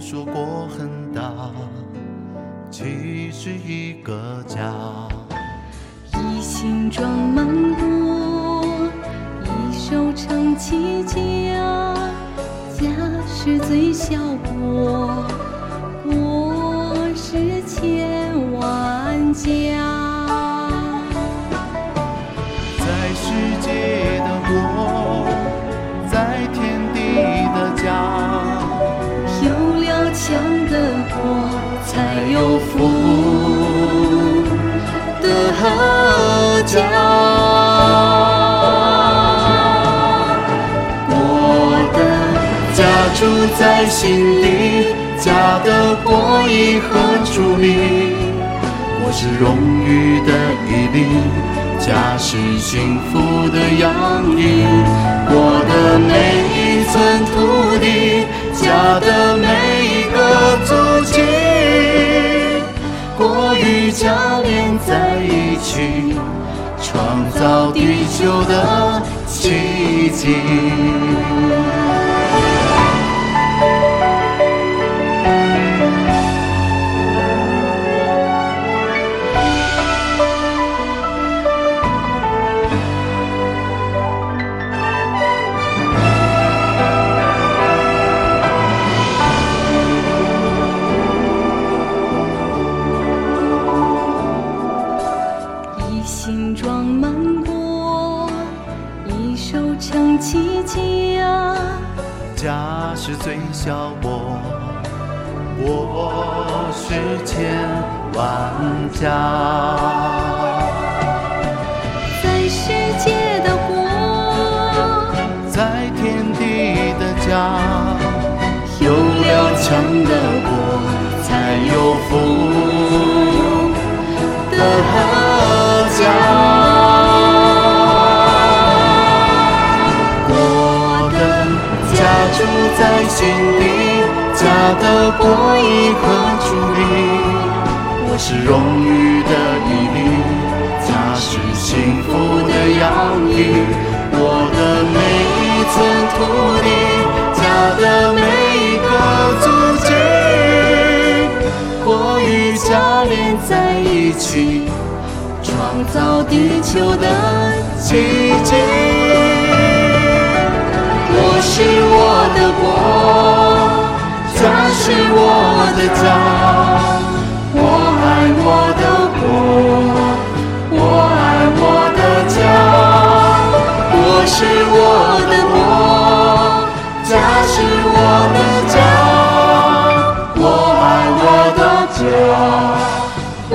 说过很大，其实一个家。一心装满国，一手撑起家。家是最小国，国是千万家。在世界。我，才有富的家。我的家住在心里，家的国以和矗立？国是荣誉的毅力，家是幸福的洋溢。国的每一寸土地，家的每去，创造地球的奇迹。一心装满国，一手撑起家。家是最小国，国是千万家。心里，家的国以和矗立？我是荣誉的毅力，家是幸福的洋溢。我的每一寸土地，家的每一个足迹，国与家连在一起，创造地球的奇迹。是我的家。我爱我的国我爱我的家国是我的国家是我的家。我爱我的家我